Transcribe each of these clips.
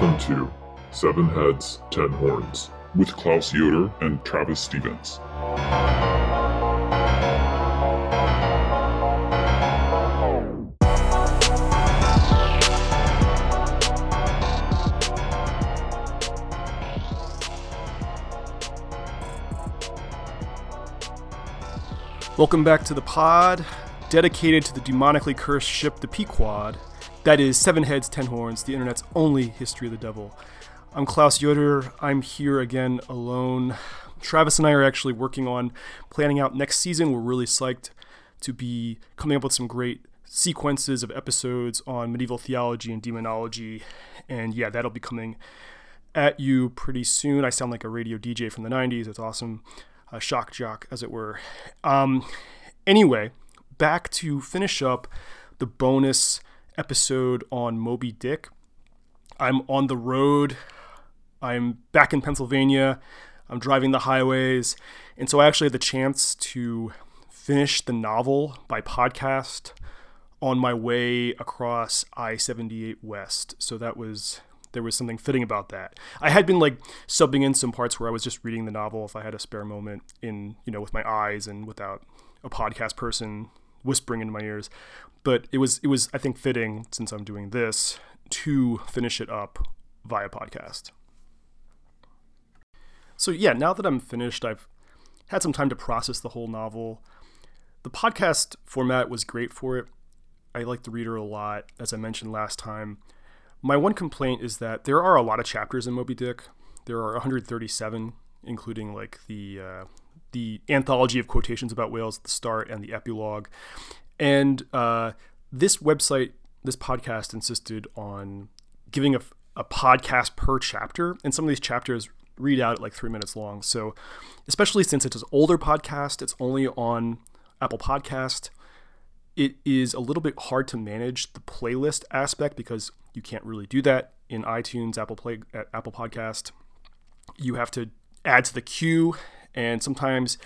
Welcome to Seven Heads, Ten Horns with Klaus Yoder and Travis Stevens. Welcome back to the pod, dedicated to the demonically cursed ship, the Pequod. That is Seven Heads, Ten Horns, the internet's only history of the devil. I'm Klaus Yoder. I'm here again alone. Travis and I are actually working on planning out next season. We're really psyched to be coming up with some great sequences of episodes on medieval theology and demonology. And yeah, that'll be coming at you pretty soon. I sound like a radio DJ from the 90s. It's awesome. A shock jock, as it were. Um, anyway, back to finish up the bonus episode on Moby Dick. I'm on the road. I'm back in Pennsylvania. I'm driving the highways. And so I actually had the chance to finish the novel by podcast on my way across I 78 West. So that was there was something fitting about that. I had been like subbing in some parts where I was just reading the novel if I had a spare moment in, you know, with my eyes and without a podcast person whispering into my ears. But it was it was I think fitting since I'm doing this to finish it up via podcast. So yeah, now that I'm finished, I've had some time to process the whole novel. The podcast format was great for it. I like the reader a lot, as I mentioned last time. My one complaint is that there are a lot of chapters in Moby Dick. There are 137, including like the uh, the anthology of quotations about whales at the start and the epilogue. And uh, this website, this podcast, insisted on giving a, a podcast per chapter, and some of these chapters read out at like three minutes long. So, especially since it's an older podcast, it's only on Apple Podcast. It is a little bit hard to manage the playlist aspect because you can't really do that in iTunes, Apple Play, Apple Podcast. You have to add to the queue, and sometimes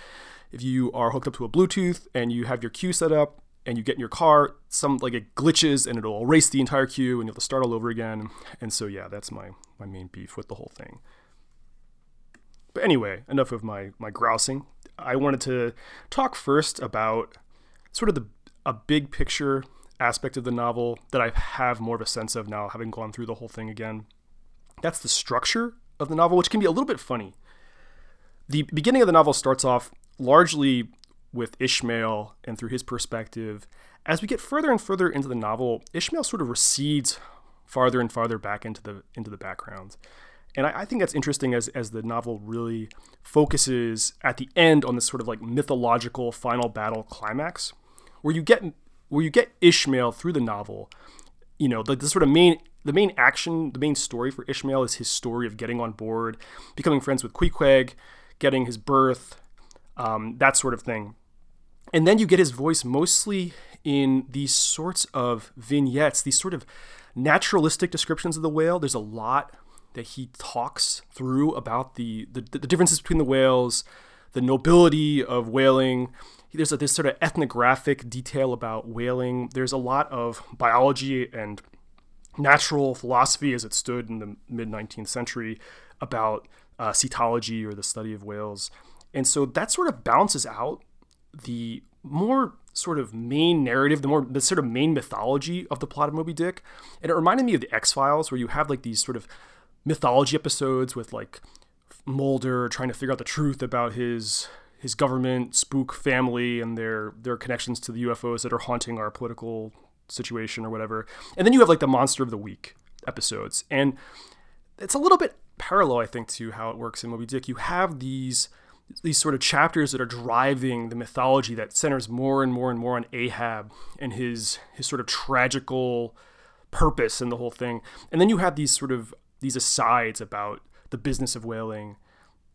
if you are hooked up to a Bluetooth and you have your queue set up and you get in your car, some like it glitches and it'll erase the entire queue and you'll have to start all over again. And so yeah, that's my my main beef with the whole thing. But anyway, enough of my my grousing. I wanted to talk first about sort of the a big picture aspect of the novel that I have more of a sense of now, having gone through the whole thing again. That's the structure of the novel, which can be a little bit funny. The beginning of the novel starts off largely with Ishmael and through his perspective. As we get further and further into the novel, Ishmael sort of recedes farther and farther back into the into the background. And I, I, think that's interesting as, as the novel really focuses at the end on this sort of like mythological final battle climax, where you get where you get Ishmael through the novel, you know, the, the sort of main the main action, the main story for Ishmael is his story of getting on board, becoming friends with Queequeg, getting his berth, um, that sort of thing. And then you get his voice mostly in these sorts of vignettes, these sort of naturalistic descriptions of the whale. There's a lot that he talks through about the, the, the differences between the whales, the nobility of whaling, there's a, this sort of ethnographic detail about whaling. There's a lot of biology and natural philosophy as it stood in the mid 19th century about uh, cetology or the study of whales. And so that sort of bounces out the more sort of main narrative, the more the sort of main mythology of the plot of Moby Dick. And it reminded me of the X Files, where you have like these sort of mythology episodes with like Mulder trying to figure out the truth about his his government spook family and their their connections to the UFOs that are haunting our political situation or whatever. And then you have like the monster of the week episodes. And it's a little bit parallel I think to how it works in Moby Dick. You have these these sort of chapters that are driving the mythology that centers more and more and more on Ahab and his his sort of tragical purpose in the whole thing. And then you have these sort of these asides about the business of whaling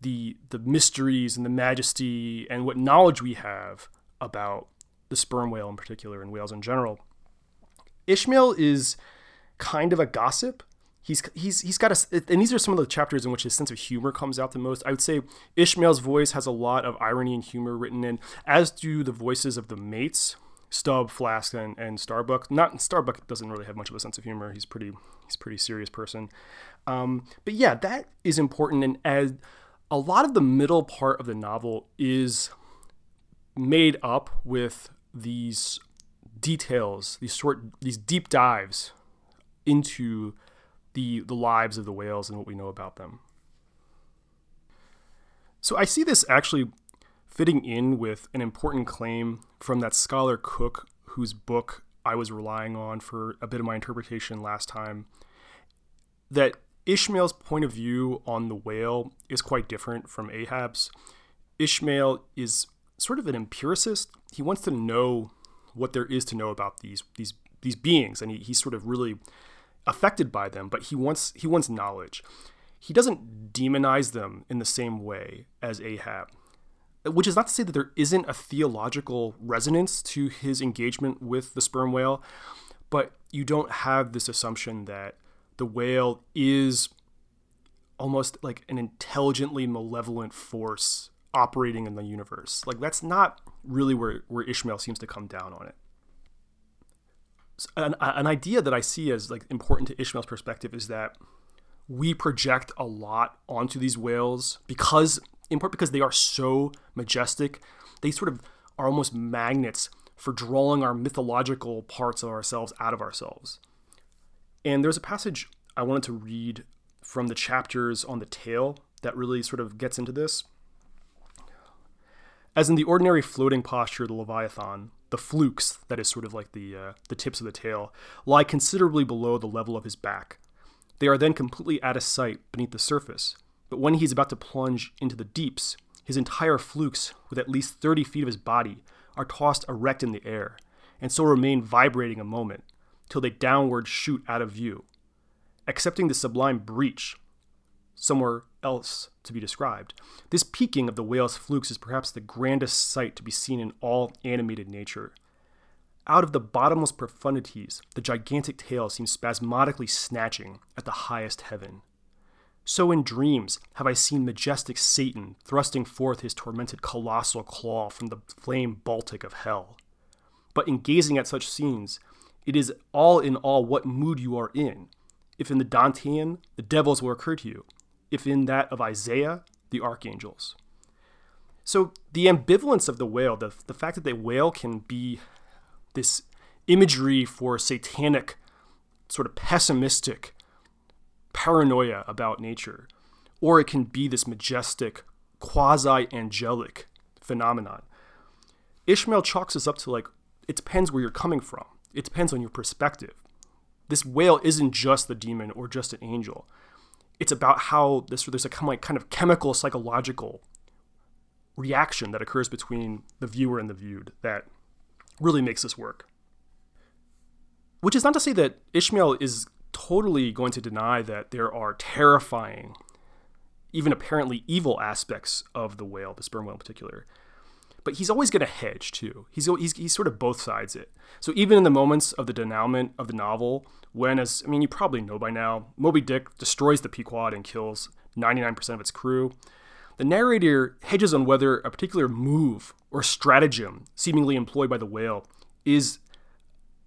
the the mysteries and the majesty and what knowledge we have about the sperm whale in particular and whales in general. Ishmael is kind of a gossip. He's he's he's got a and these are some of the chapters in which his sense of humor comes out the most. I would say Ishmael's voice has a lot of irony and humor written in, as do the voices of the mates. Stubb, Flask, and, and Starbuck. Not Starbuck doesn't really have much of a sense of humor. He's pretty he's pretty serious person. Um, but yeah, that is important. And as a lot of the middle part of the novel is made up with these details, these short, these deep dives into the the lives of the whales and what we know about them. So I see this actually fitting in with an important claim from that scholar Cook, whose book I was relying on for a bit of my interpretation last time, that Ishmael's point of view on the whale is quite different from Ahab's. Ishmael is sort of an empiricist. He wants to know what there is to know about these these these beings, and he, he's sort of really affected by them. But he wants he wants knowledge. He doesn't demonize them in the same way as Ahab, which is not to say that there isn't a theological resonance to his engagement with the sperm whale, but you don't have this assumption that the whale is almost like an intelligently malevolent force operating in the universe. Like that's not really where, where Ishmael seems to come down on it. An, an idea that I see as like important to Ishmael's perspective is that we project a lot onto these whales because, in part, because they are so majestic. They sort of are almost magnets for drawing our mythological parts of ourselves out of ourselves. And there's a passage I wanted to read from the chapters on the tail that really sort of gets into this. As in the ordinary floating posture of the Leviathan, the flukes, that is sort of like the, uh, the tips of the tail, lie considerably below the level of his back. They are then completely out of sight beneath the surface, but when he is about to plunge into the deeps, his entire flukes, with at least 30 feet of his body, are tossed erect in the air, and so remain vibrating a moment, till they downward shoot out of view. Accepting the sublime breach, somewhere else to be described. This peaking of the whale's flukes is perhaps the grandest sight to be seen in all animated nature. Out of the bottomless profundities, the gigantic tail seems spasmodically snatching at the highest heaven. So in dreams have I seen majestic Satan thrusting forth his tormented colossal claw from the flame Baltic of hell. But in gazing at such scenes, it is all in all what mood you are in. If in the Dantean, the devils will occur to you, if in that of Isaiah, the archangels. So the ambivalence of the whale, the, the fact that the whale can be this imagery for satanic, sort of pessimistic paranoia about nature, or it can be this majestic, quasi angelic phenomenon. Ishmael chalks us up to like, it depends where you're coming from, it depends on your perspective. This whale isn't just the demon or just an angel it's about how this there's a kind of, kind of chemical psychological reaction that occurs between the viewer and the viewed that really makes this work. Which is not to say that Ishmael is totally going to deny that there are terrifying, even apparently evil aspects of the whale, the sperm whale in particular but he's always going to hedge too. He's, he's he's sort of both sides it. So even in the moments of the denouement of the novel, when as I mean you probably know by now, Moby Dick destroys the Pequod and kills 99% of its crew. The narrator hedges on whether a particular move or stratagem seemingly employed by the whale is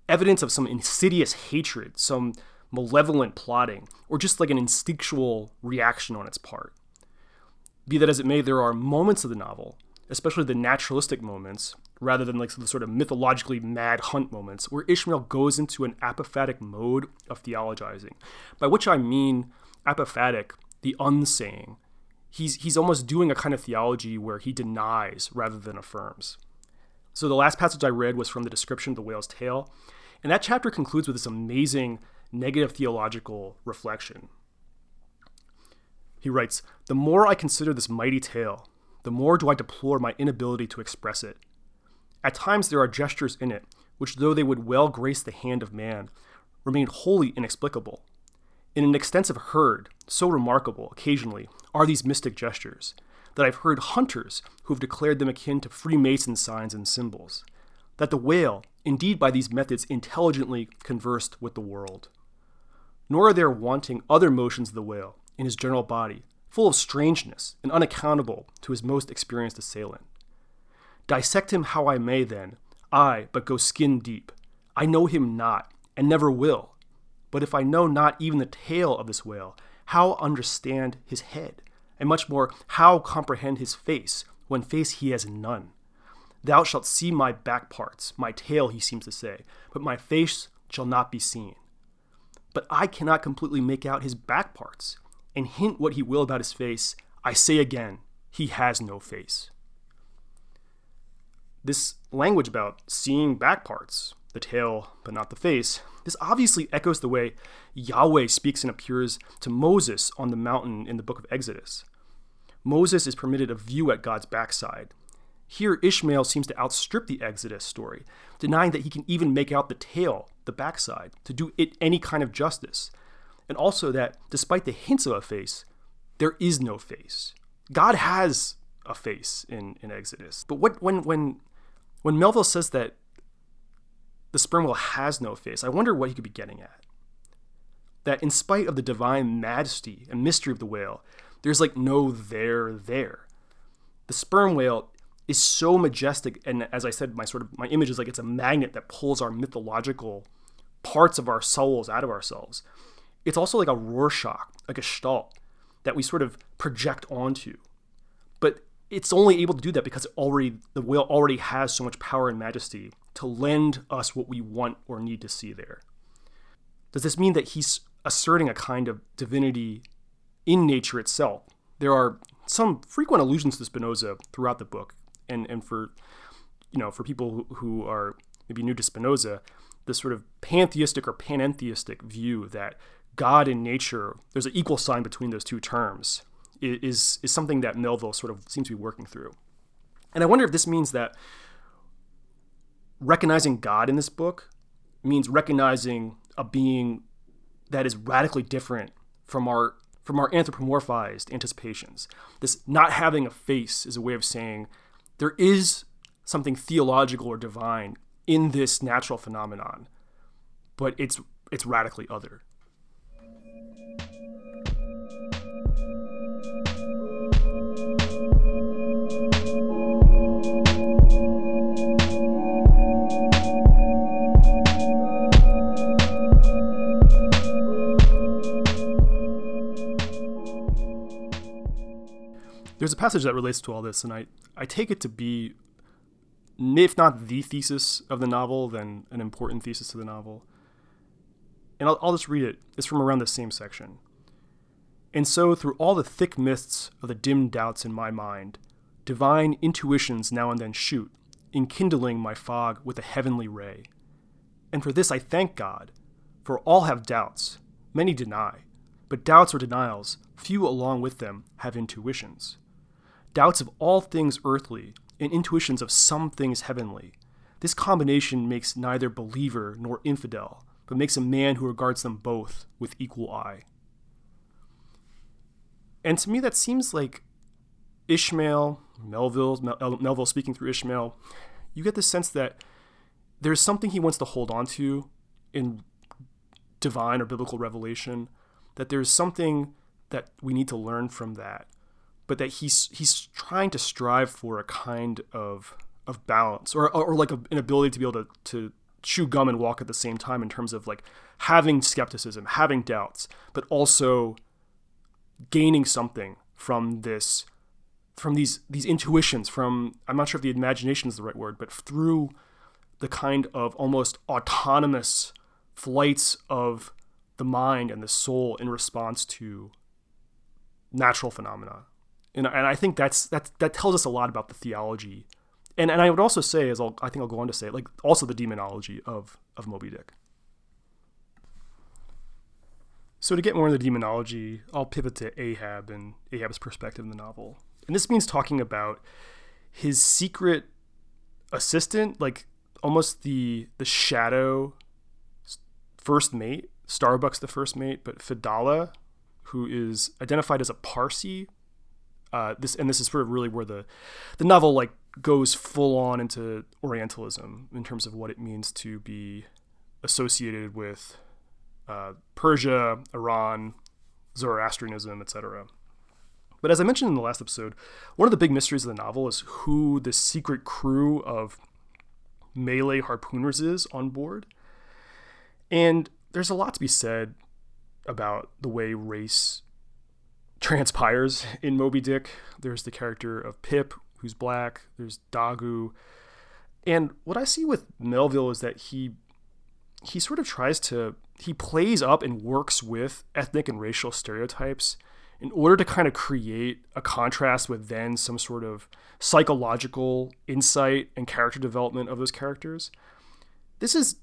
evidence of some insidious hatred, some malevolent plotting, or just like an instinctual reaction on its part. Be that as it may, there are moments of the novel especially the naturalistic moments, rather than like the sort of mythologically mad hunt moments, where Ishmael goes into an apophatic mode of theologizing. By which I mean apophatic, the unsaying. He's, he's almost doing a kind of theology where he denies rather than affirms. So the last passage I read was from the description of the whale's tail, and that chapter concludes with this amazing negative theological reflection. He writes, The more I consider this mighty tail, the more do I deplore my inability to express it. At times there are gestures in it which, though they would well grace the hand of man, remain wholly inexplicable. In an extensive herd, so remarkable, occasionally, are these mystic gestures, that I've heard hunters who have declared them akin to Freemason signs and symbols, that the whale, indeed by these methods, intelligently conversed with the world. Nor are there wanting other motions of the whale in his general body, full of strangeness and unaccountable to his most experienced assailant. Dissect him how I may, then, I but go skin deep. I know him not, and never will. But if I know not even the tail of this whale, how understand his head? And much more, how comprehend his face, when face he has none? Thou shalt see my back parts, my tail, he seems to say, but my face shall not be seen. But I cannot completely make out his back parts, and hint what he will about his face. I say again, he has no face. This language about seeing back parts, the tail but not the face, this obviously echoes the way Yahweh speaks and appears to Moses on the mountain in the book of Exodus. Moses is permitted a view at God's backside. Here, Ishmael seems to outstrip the Exodus story, denying that he can even make out the tail, the backside, to do it any kind of justice. And also that, despite the hints of a face, there is no face. God has a face in, in Exodus. But what when when when Melville says that the sperm whale has no face, I wonder what he could be getting at. That in spite of the divine majesty and mystery of the whale, there's like no there there. The sperm whale is so majestic, and as I said, my sort of my image is like it's a magnet that pulls our mythological parts of our souls out of ourselves. It's also like a Rorschach, a gestalt that we sort of project onto. But it's only able to do that because already the whale already has so much power and majesty to lend us what we want or need to see there. Does this mean that he's asserting a kind of divinity in nature itself? There are some frequent allusions to Spinoza throughout the book, and and for you know for people who are maybe new to Spinoza, this sort of pantheistic or panentheistic view that God and nature, there's an equal sign between those two terms, is is something that Melville sort of seems to be working through. And I wonder if this means that recognizing God in this book means recognizing a being that is radically different from our from our anthropomorphized anticipations. This not having a face is a way of saying there is something theological or divine in this natural phenomenon, but it's it's radically other. There's a passage that relates to all this, and I, I take it to be, if not the thesis of the novel, then an important thesis to the novel. And I'll, I'll just read it. It's from around the same section. And so, through all the thick mists of the dim doubts in my mind, divine intuitions now and then shoot, enkindling my fog with a heavenly ray. And for this I thank God, for all have doubts, many deny, but doubts or denials, few along with them have intuitions doubts of all things earthly, and intuitions of some things heavenly. This combination makes neither believer nor infidel, but makes a man who regards them both with equal eye. And to me, that seems like Ishmael, Melville, Mel- Melville speaking through Ishmael, you get the sense that there's something he wants to hold on to in divine or biblical revelation, that there's something that we need to learn from that but that he's he's trying to strive for a kind of of balance or or, like a, an ability to be able to to chew gum and walk at the same time in terms of like having skepticism, having doubts, but also gaining something from this from these these intuitions from I'm not sure if the imagination is the right word, but through the kind of almost autonomous flights of the mind and the soul in response to natural phenomena and, and I think that's that that tells us a lot about the theology, and and I would also say, as I'll, I think I'll go on to say, like also the demonology of of Moby Dick. So to get more into the demonology, I'll pivot to Ahab and Ahab's perspective in the novel, and this means talking about his secret assistant, like almost the the shadow first mate, Starbuck's the first mate, but Fedallah, who is identified as a Parsi uh, this and this is sort of really where the the novel like goes full on into Orientalism in terms of what it means to be associated with uh, Persia, Iran, Zoroastrianism, etc. But as I mentioned in the last episode, one of the big mysteries of the novel is who the secret crew of melee harpooners is on board. And there's a lot to be said about the way race transpires in Moby Dick. There's the character of Pip, who's black. There's Daggoo. And what I see with Melville is that he he sort of tries to he plays up and works with ethnic and racial stereotypes in order to kind of create a contrast with then some sort of psychological insight and character development of those characters. This is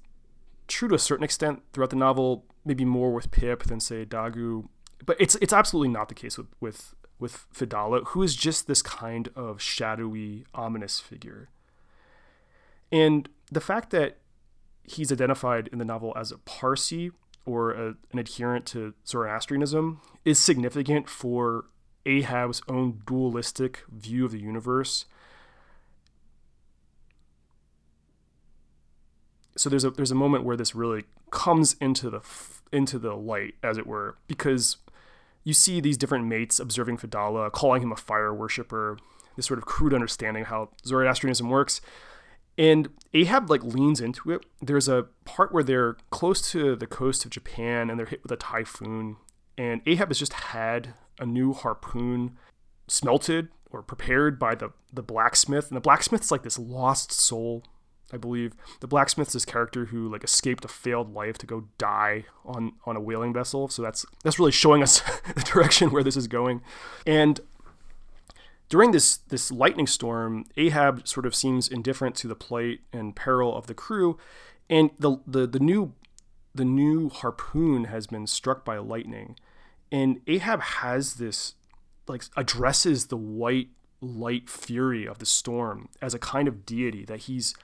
true to a certain extent throughout the novel, maybe more with Pip than say Daggoo, but it's it's absolutely not the case with with with Fedallah, who is just this kind of shadowy, ominous figure. And the fact that he's identified in the novel as a Parsi or a, an adherent to Zoroastrianism is significant for Ahab's own dualistic view of the universe. So there's a there's a moment where this really comes into the into the light, as it were, because you see these different mates observing Fedallah, calling him a fire worshiper, this sort of crude understanding of how Zoroastrianism works. And Ahab like leans into it. There's a part where they're close to the coast of Japan and they're hit with a typhoon. And Ahab has just had a new harpoon smelted or prepared by the, the blacksmith. And the blacksmith's like this lost soul I believe. The blacksmith's this character who like escaped a failed life to go die on on a whaling vessel. So that's that's really showing us the direction where this is going. And during this this lightning storm, Ahab sort of seems indifferent to the plight and peril of the crew, and the the, the new the new harpoon has been struck by lightning, and Ahab has this like addresses the white light fury of the storm as a kind of deity that he's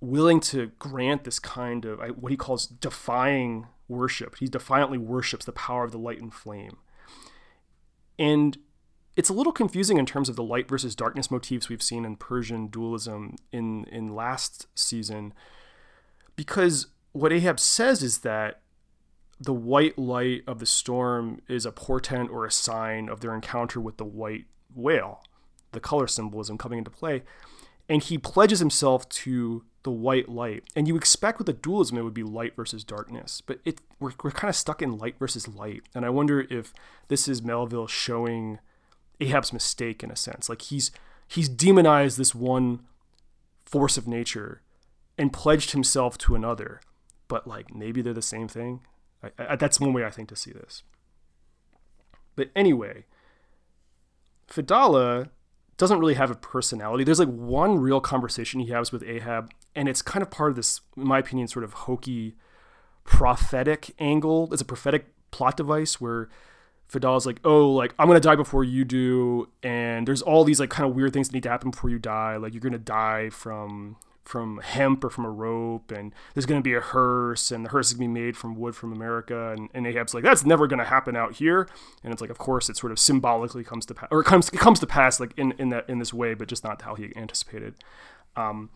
willing to grant this kind of what he calls defying worship. He defiantly worships the power of the light and flame. And it's a little confusing in terms of the light versus darkness motifs we've seen in Persian dualism in, in last season, because what Ahab says is that the white light of the storm is a portent or a sign of their encounter with the white whale, the color symbolism coming into play. And he pledges himself to the white light. And you expect with a dualism it would be light versus darkness, but it we're, we're kind of stuck in light versus light. And I wonder if this is Melville showing Ahab's mistake in a sense. Like he's he's demonized this one force of nature and pledged himself to another, but like maybe they're the same thing. I, I, that's one way I think to see this. But anyway, Fedallah doesn't really have a personality. There's like one real conversation he has with Ahab, and it's kind of part of this, in my opinion, sort of hokey prophetic angle. It's a prophetic plot device where Fedallah's like, oh, like I'm gonna die before you do, and there's all these like kind of weird things that need to happen before you die. Like you're gonna die from from hemp or from a rope, and there's to be a hearse, and the hearse is to be made from wood from America. And, and Ahab's like, that's never to happen out here. And it's like, of course, it sort of symbolically comes to pass, or it comes it comes to pass like in in that in this way, but just not how he anticipated. Um,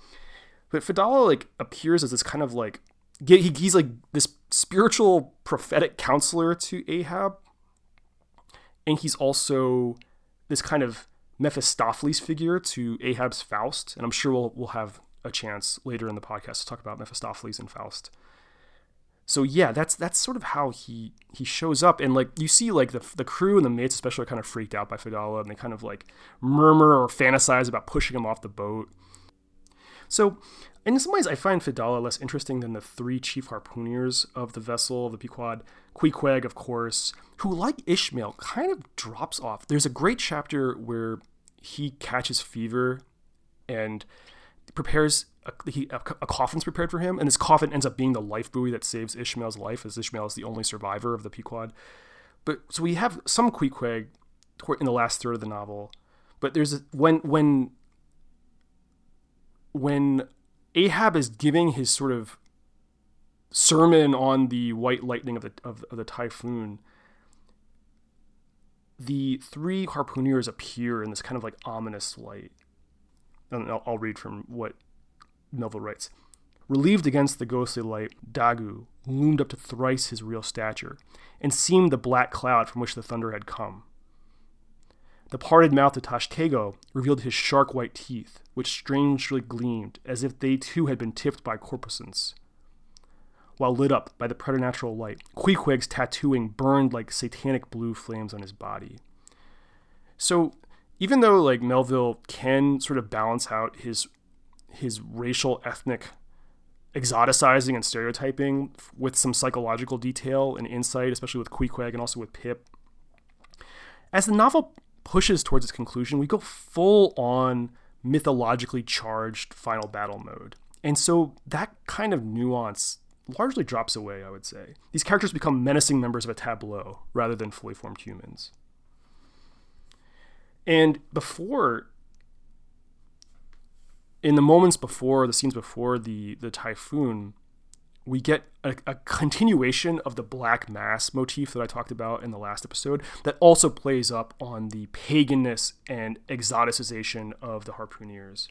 but Fedallah like appears as this kind of like he, he's like this spiritual prophetic counselor to Ahab, and he's also this kind of Mephistopheles figure to Ahab's Faust, and I'm sure we'll we'll have a chance later in the podcast to talk about Mephistopheles and Faust. So yeah, that's that's sort of how he he shows up, and like you see, like the the crew and the mates especially are kind of freaked out by Fedallah, and they kind of like murmur or fantasize about pushing him off the boat. So, in some ways, I find Fedallah less interesting than the three chief harpooners of the vessel, the Pequod. Queequeg, of course, who, like Ishmael, kind of drops off. There's a great chapter where he catches fever and prepares a, he, a, a, coffin's prepared for him, and this coffin ends up being the life buoy that saves Ishmael's life, as Ishmael is the only survivor of the Pequod. But so we have some Queequeg in the last third of the novel, but there's a, when when when Ahab is giving his sort of sermon on the white lightning of the of, of the typhoon. The three harpooneers appear in this kind of like ominous light and I'll, I'll read from what Melville writes. Relieved against the ghostly light, Daggoo loomed up to thrice his real stature, and seemed the black cloud from which the thunder had come. The parted mouth of Tashtego revealed his shark white teeth, which strangely gleamed as if they too had been tipped by corpusants. While lit up by the preternatural light, Queequeg's tattooing burned like satanic blue flames on his body. So, even though like Melville can sort of balance out his his racial ethnic exoticizing and stereotyping with some psychological detail and insight, especially with Queequeg and also with Pip. As the novel pushes towards its conclusion, we go full on mythologically charged final battle mode. And so that kind of nuance largely drops away, I would say. These characters become menacing members of a tableau rather than fully formed humans. And before in the moments before the scenes before the the typhoon we get a, a, continuation of the black mass motif that I talked about in the last episode that also plays up on the paganness and exoticization of the harpooneers.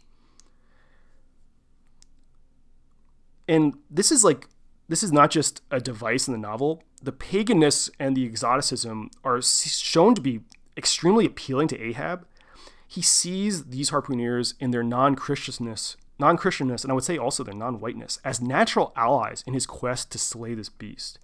And this is like this is not just a device in the novel. The paganness and the exoticism are shown to be extremely appealing to Ahab he sees these harpooneers in their non-Christianness, non-Christianness, and I would say also their non-whiteness as natural allies in his quest to slay this beast.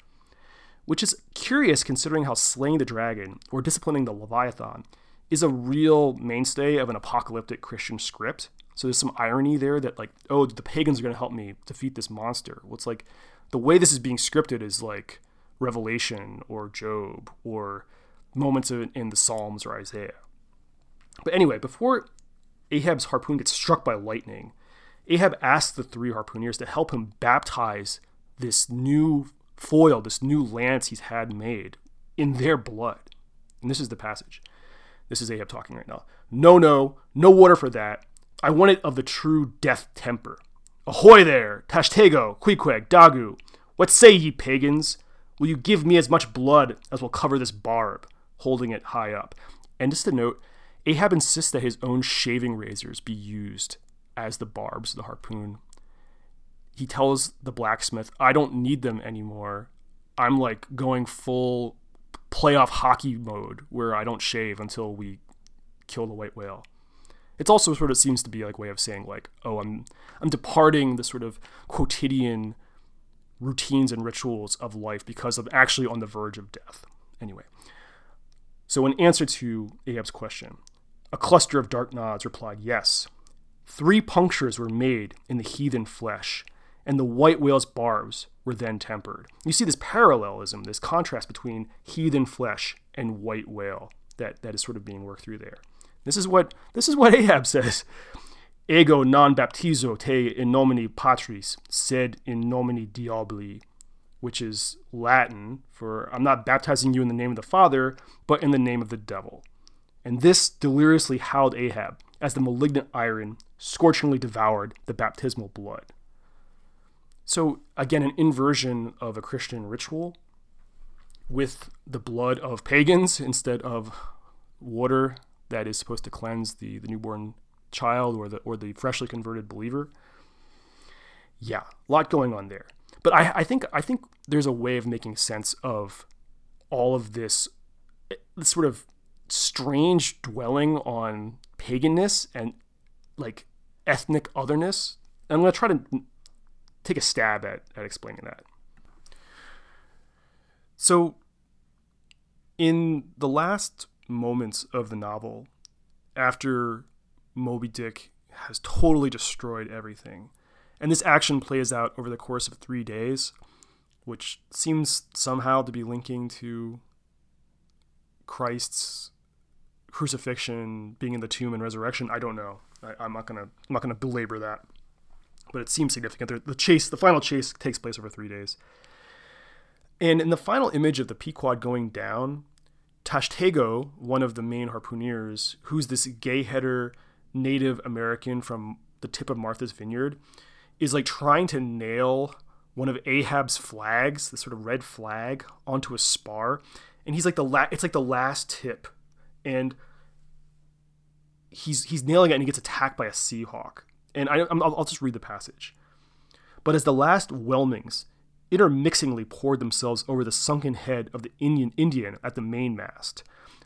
Which is curious considering how slaying the dragon or disciplining the Leviathan is a real mainstay of an apocalyptic Christian script. So there's some irony there that like, oh, the pagans are going to help me defeat this monster. Well, it's like the way this is being scripted is like Revelation or Job or moments in the Psalms or Isaiah. But anyway, before Ahab's harpoon gets struck by lightning, Ahab asks the three harpooneers to help him baptize this new foil, this new lance he's had made in their blood. And this is the passage. This is Ahab talking right now. No, no, no water for that. I want it of the true death temper. Ahoy there, Tashtego, Queequeg, Daggoo. What say ye, pagans? Will you give me as much blood as will cover this barb? Holding it high up. And just a note, Ahab insists that his own shaving razors be used as the barbs the harpoon. He tells the blacksmith, I don't need them anymore. I'm like going full playoff hockey mode where I don't shave until we kill the white whale. It's also sort of seems to be like way of saying like, oh, I'm I'm departing the sort of quotidian routines and rituals of life because I'm actually on the verge of death. Anyway. So in answer to Ahab's question, a cluster of dark nods replied yes. Three punctures were made in the heathen flesh, and the white whale's barbs were then tempered. You see this parallelism, this contrast between heathen flesh and white whale that, that is sort of being worked through there. This is what this is what Ahab says. Ego non baptizo te in nomine patris, sed in nomine diaboli, which is Latin for I'm not baptizing you in the name of the Father, but in the name of the devil and this deliriously howled Ahab as the malignant iron scorchingly devoured the baptismal blood. So, again, an inversion of a Christian ritual with the blood of pagans instead of water that is supposed to cleanse the, the newborn child or the, or the freshly converted believer. Yeah, a lot going on there. But I, I think I think there's a way of making sense of all of this, eh, this sort of strange dwelling on paganness and like ethnic otherness. I'm going to try to take a stab at, at explaining that. So, in the last moments of the novel, after Moby Dick has totally destroyed everything, and this action plays out over the course of three days, which seems somehow to be linking to Christ's crucifixion, being in the tomb, and resurrection. I don't know. I, am not gonna I'm not gonna belabor that, but it seems significant. The, chase, the final chase, takes place over three days. And in the final image of the Pequod going down, Tashtego, one of the main harpooneers, who's this Gay Header Native American from the tip of Martha's Vineyard, is like trying to nail one of Ahab's flags, the sort of red flag, onto a spar, and he's like the la- it's like the last tip and he's he's nailing it and he gets attacked by a seahawk. And I, I'll, I'll just read the passage. But as the last whelmings intermixingly poured themselves over the sunken head of the Indian Indian at the mainmast,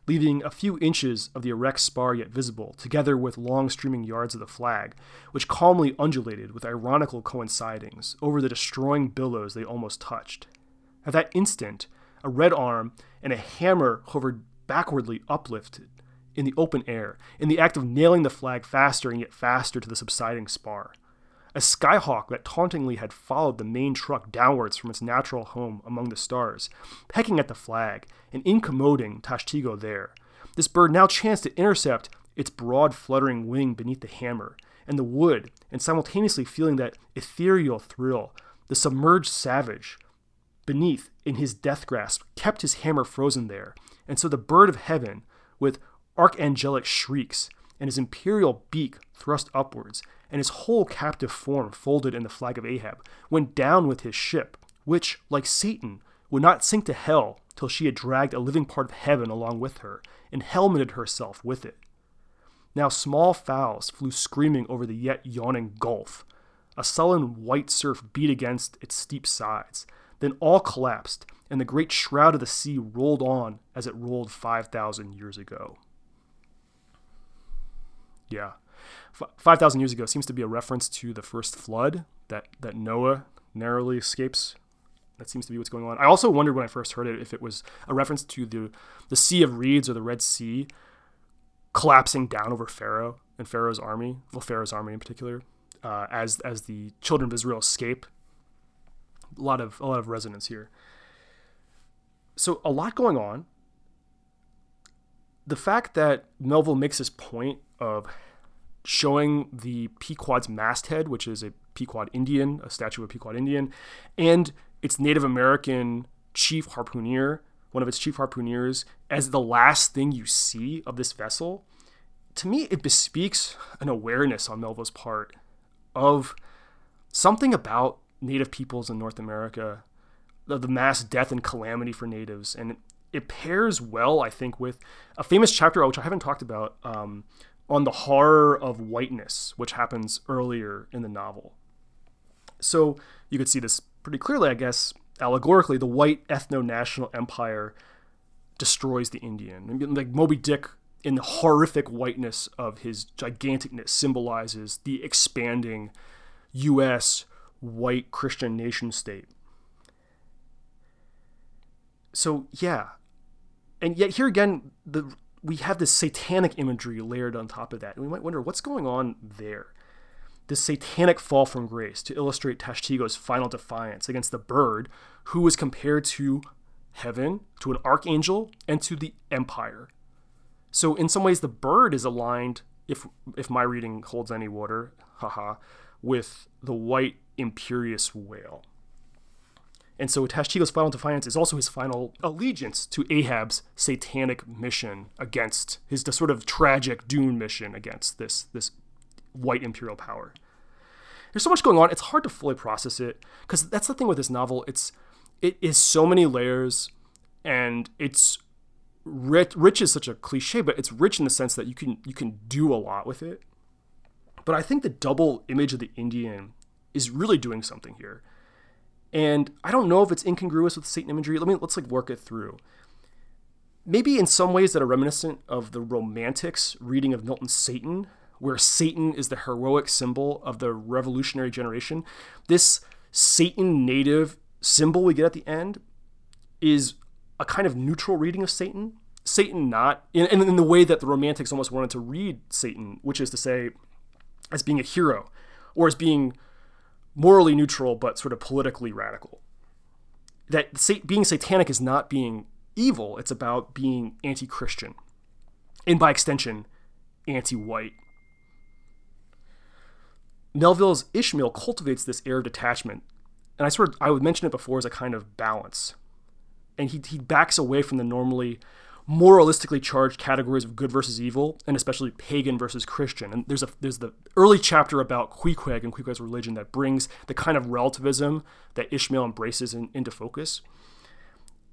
leaving a few inches of the erect spar yet visible, together with long streaming yards of the flag, which calmly undulated with ironical coincidings over the destroying billows they almost touched. At that instant, a red arm and a hammer hovered backwardly uplifted in the open air, in the act of nailing the flag faster and yet faster to the subsiding spar. A skyhawk that tauntingly had followed the main truck downwards from its natural home among the stars, pecking at the flag and incommoding Tashtego there. This bird now chanced to intercept its broad fluttering wing beneath the hammer and the wood, and simultaneously feeling that ethereal thrill, the submerged savage beneath in his death grasp kept his hammer frozen there, and so the bird of heaven, with archangelic shrieks, and his imperial beak thrust upwards, and his whole captive form folded in the flag of Ahab, went down with his ship, which, like Satan, would not sink to hell till she had dragged a living part of heaven along with her, and helmeted herself with it. Now small fowls flew screaming over the yet yawning gulf. A sullen white surf beat against its steep sides. Then all collapsed, and the great shroud of the sea rolled on as it rolled 5,000 years ago. Yeah. 5,000 years ago seems to be a reference to the first flood that, that Noah narrowly escapes. That seems to be what's going on. I also wondered when I first heard it if it was a reference to the, the Sea of Reeds or the Red Sea collapsing down over Pharaoh and Pharaoh's army, well, Pharaoh's army in particular, uh, as, as the children of Israel escape. A lot of, a lot of resonance here. So, a lot going on. The fact that Melville makes this point of showing the Pequod's masthead, which is a Pequod Indian, a statue of a Pequod Indian, and its Native American chief harpooner, one of its chief harpooneers, as the last thing you see of this vessel. To me, it bespeaks an awareness on Melville's part of something about Native peoples in North America, the, the mass death and calamity for natives, and it, pairs well, I think, with a famous chapter which I haven't talked about, um, on the horror of whiteness, which happens earlier in the novel. So you could see this pretty clearly, I guess, allegorically. The white ethno national empire destroys the Indian. Like Moby Dick, in the horrific whiteness of his giganticness, symbolizes the expanding U.S. white Christian nation state. So, yeah. And yet, here again, the we have this satanic imagery layered on top of that. And we might wonder what's going on there. This satanic fall from grace to illustrate Tashtego's final defiance against the bird, who was compared to heaven, to an archangel, and to the empire. So, in some ways, the bird is aligned, if, if my reading holds any water, haha, with the white imperious whale. And so Tashtego's final defiance is also his final allegiance to Ahab's satanic mission against his sort of tragic Dune mission against this this white imperial power. There's so much going on; it's hard to fully process it because that's the thing with this novel. It's it is so many layers, and it's rich. Rich is such a cliche, but it's rich in the sense that you can you can do a lot with it. But I think the double image of the Indian is really doing something here and I don't know if it's incongruous with Satan imagery. Let me let's like work it through. Maybe in some ways that are reminiscent of the Romantics reading of Milton's Satan, where Satan is the heroic symbol of the revolutionary generation. This Satan native symbol we get at the end is a kind of neutral reading of Satan. Satan not in, in the way that the Romantics almost wanted to read Satan, which is to say, as being a hero or as being morally neutral but sort of politically radical. That being satanic is not being evil, it's about being anti Christian. And by extension, anti white. Melville's Ishmael cultivates this air of detachment, and I sort of I would mention it before as a kind of balance. And he, he backs away from the normally moralistically charged categories of good versus evil, and especially pagan versus Christian. And there's a there's the early chapter about Queequeg and Queequeg's religion that brings the kind of relativism that Ishmael embraces in, into focus.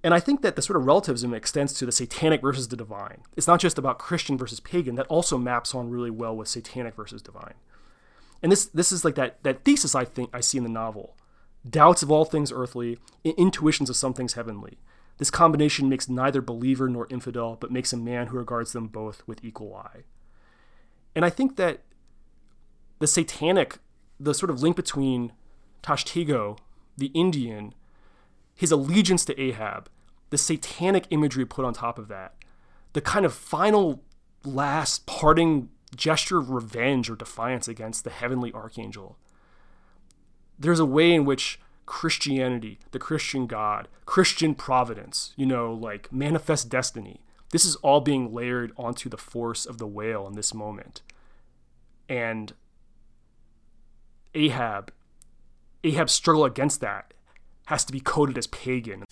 And I think that the sort of relativism extends to the satanic versus the divine. It's not just about Christian versus pagan. That also maps on really well with satanic versus divine. And this this is like that that thesis I think I see in the novel: doubts of all things earthly, intuitions of some things heavenly This combination makes neither believer nor infidel, but makes a man who regards them both with equal eye. And I think that the satanic, the sort of link between Tashtego, the Indian, his allegiance to Ahab, the satanic imagery put on top of that, the kind of final, last parting gesture of revenge or defiance against the heavenly archangel. There's a way in which Christianity, the Christian God, Christian providence, you know, like manifest destiny. This is all being layered onto the force of the whale in this moment. And Ahab, Ahab's struggle against that has to be coded as pagan.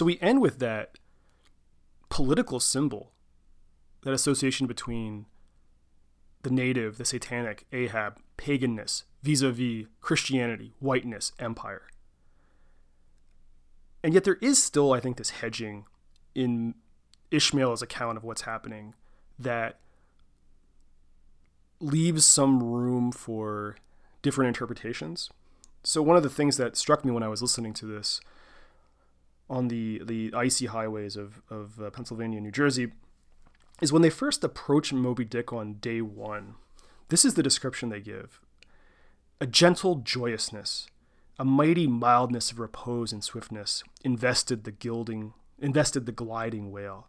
So we end with that political symbol, that association between the native, the satanic, Ahab, paganness, vis a vis Christianity, whiteness, empire. And yet there is still, I think, this hedging in Ishmael's account of what's happening that leaves some room for different interpretations. So, one of the things that struck me when I was listening to this on the, the icy highways of, of uh, Pennsylvania and New Jersey is when they first approach Moby Dick on day one. This is the description they give a gentle joyousness, a mighty mildness of repose and swiftness invested the gilding, invested the gliding whale.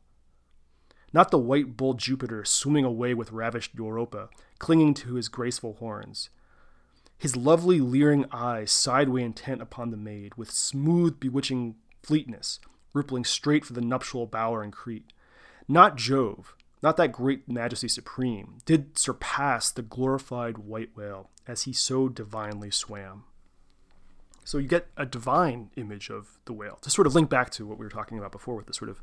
Not the white bull Jupiter swimming away with ravished Europa, clinging to his graceful horns. His lovely leering eyes sideway intent upon the maid, with smooth, bewitching fleetness, rippling straight for the nuptial bower in Crete. Not Jove, not that great majesty supreme, did surpass the glorified white whale as he so divinely swam. So you get a divine image of the whale to sort of link back to what we were talking about before with the sort of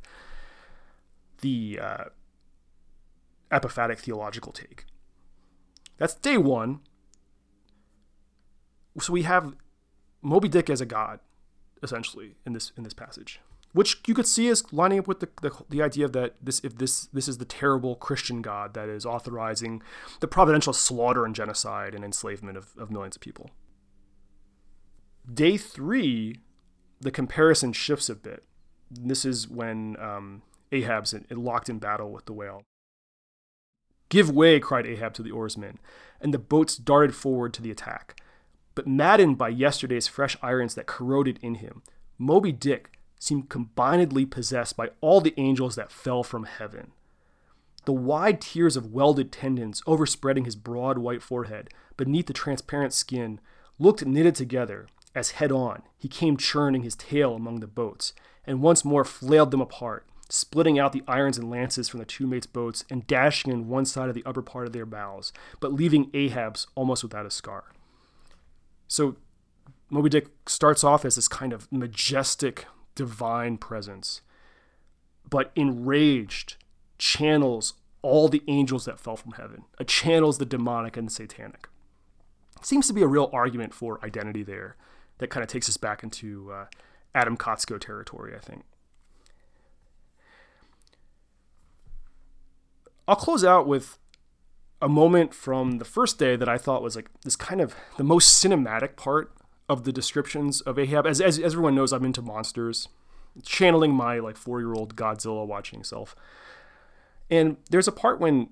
the uh, apophatic theological take. That's day one. So we have Moby Dick as a god, essentially in this in this passage, which you could see as lining up with the, the, the idea that this if this this is the terrible Christian God that is authorizing the providential slaughter and genocide and enslavement of, of millions of people. Day three, the comparison shifts a bit. This is when um, Ahab's in, locked in battle with the whale. Give way, cried Ahab to the oarsmen, and the boats darted forward to the attack but maddened by yesterday's fresh irons that corroded in him, Moby Dick seemed combinedly possessed by all the angels that fell from heaven. The wide tiers of welded tendons overspreading his broad white forehead beneath the transparent skin looked knitted together as head on he came churning his tail among the boats and once more flailed them apart, splitting out the irons and lances from the two mates' boats and dashing in one side of the upper part of their bows, but leaving Ahab's almost without a scar. So Moby Dick starts off as this kind of majestic, divine presence, but enraged, channels all the angels that fell from heaven, it channels the demonic and the satanic. Seems to be a real argument for identity there that kind of takes us back into uh, Adam Kotsko territory, I think. I'll close out with a moment from the first day that I thought was like this kind of the most cinematic part of the descriptions of Ahab. As, as, as everyone knows, I'm into monsters, channeling my like four year old Godzilla watching self. And there's a part when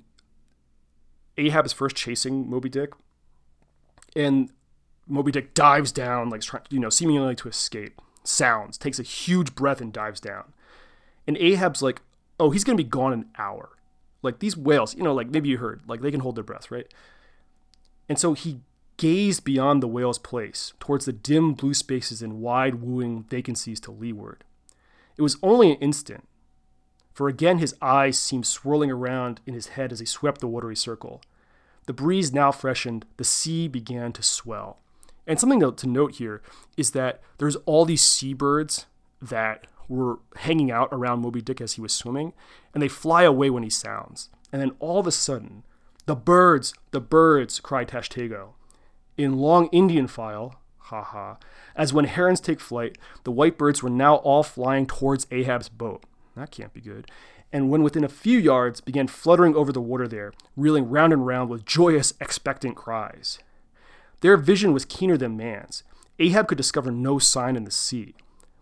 Ahab is first chasing Moby Dick, and Moby Dick dives down, like you know, seemingly to escape. Sounds, takes a huge breath, and dives down. And Ahab's like, "Oh, he's gonna be gone an hour." Like these whales, you know, like maybe you heard, like they can hold their breath, right? And so he gazed beyond the whale's place, towards the dim blue spaces and wide wooing vacancies to leeward. It was only an instant, for again his eyes seemed swirling around in his head as he swept the watery circle. The breeze now freshened, the sea began to swell. And something to, to note here is that there's all these seabirds that were hanging out around Moby Dick as he was swimming, and they fly away when he sounds. And then all of a sudden, the birds, the birds, cried Tashtego. In long Indian file, Ha ha. As when herons take flight, the white birds were now all flying towards Ahab's boat. That can't be good. And when within a few yards, began fluttering over the water there, reeling round and round with joyous, expectant cries. Their vision was keener than man's. Ahab could discover no sign in the sea.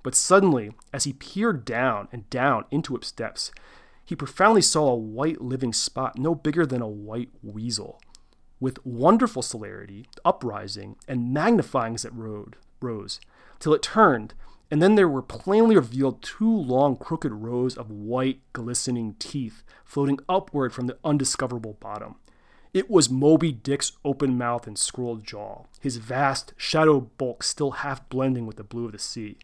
But suddenly, as he peered down and down into its depths, he profoundly saw a white living spot no bigger than a white weasel. With wonderful celerity, uprising and magnifying as it rode, rose, till it turned, and then there were plainly revealed two long crooked rows of white glistening teeth floating upward from the undiscoverable bottom. It was Moby Dick's open mouth and scrolled jaw, his vast shadow bulk still half blending with the blue of the sea.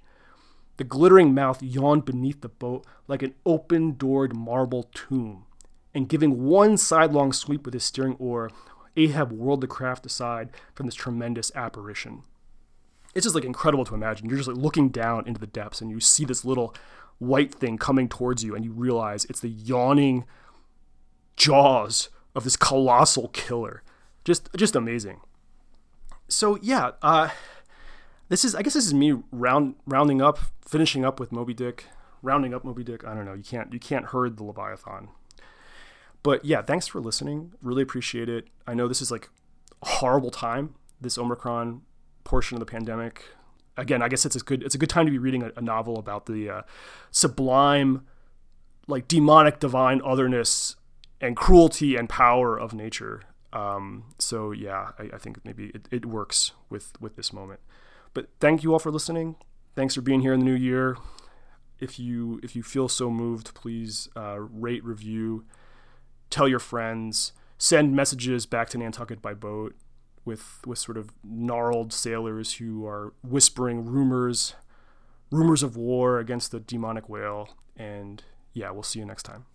The glittering mouth yawned beneath the boat like an open doored marble tomb, and giving one sidelong sweep with his steering oar, Ahab whirled the craft aside from this tremendous apparition. It's just like incredible to imagine. You're just like looking down into the depths and you see this little white thing coming towards you, and you realize it's the yawning jaws of this colossal killer. Just just amazing. So yeah, uh, this is I guess this is me round rounding up, finishing up with Moby Dick, rounding up Moby Dick. I don't know. You can't you can't herd the Leviathan. But yeah, thanks for listening. Really appreciate it. I know this is like a horrible time. This Omicron portion of the pandemic. Again, I guess it's a good it's a good time to be reading a, a novel about the uh, sublime, like demonic, divine otherness and cruelty and power of nature. Um, so yeah, I, I think maybe it, it works with with this moment. But thank you all for listening. Thanks for being here in the new year. If you if you feel so moved, please uh, rate, review, tell your friends, send messages back to Nantucket by boat with with sort of gnarled sailors who are whispering rumors rumors of war against the demonic whale. And yeah, we'll see you next time.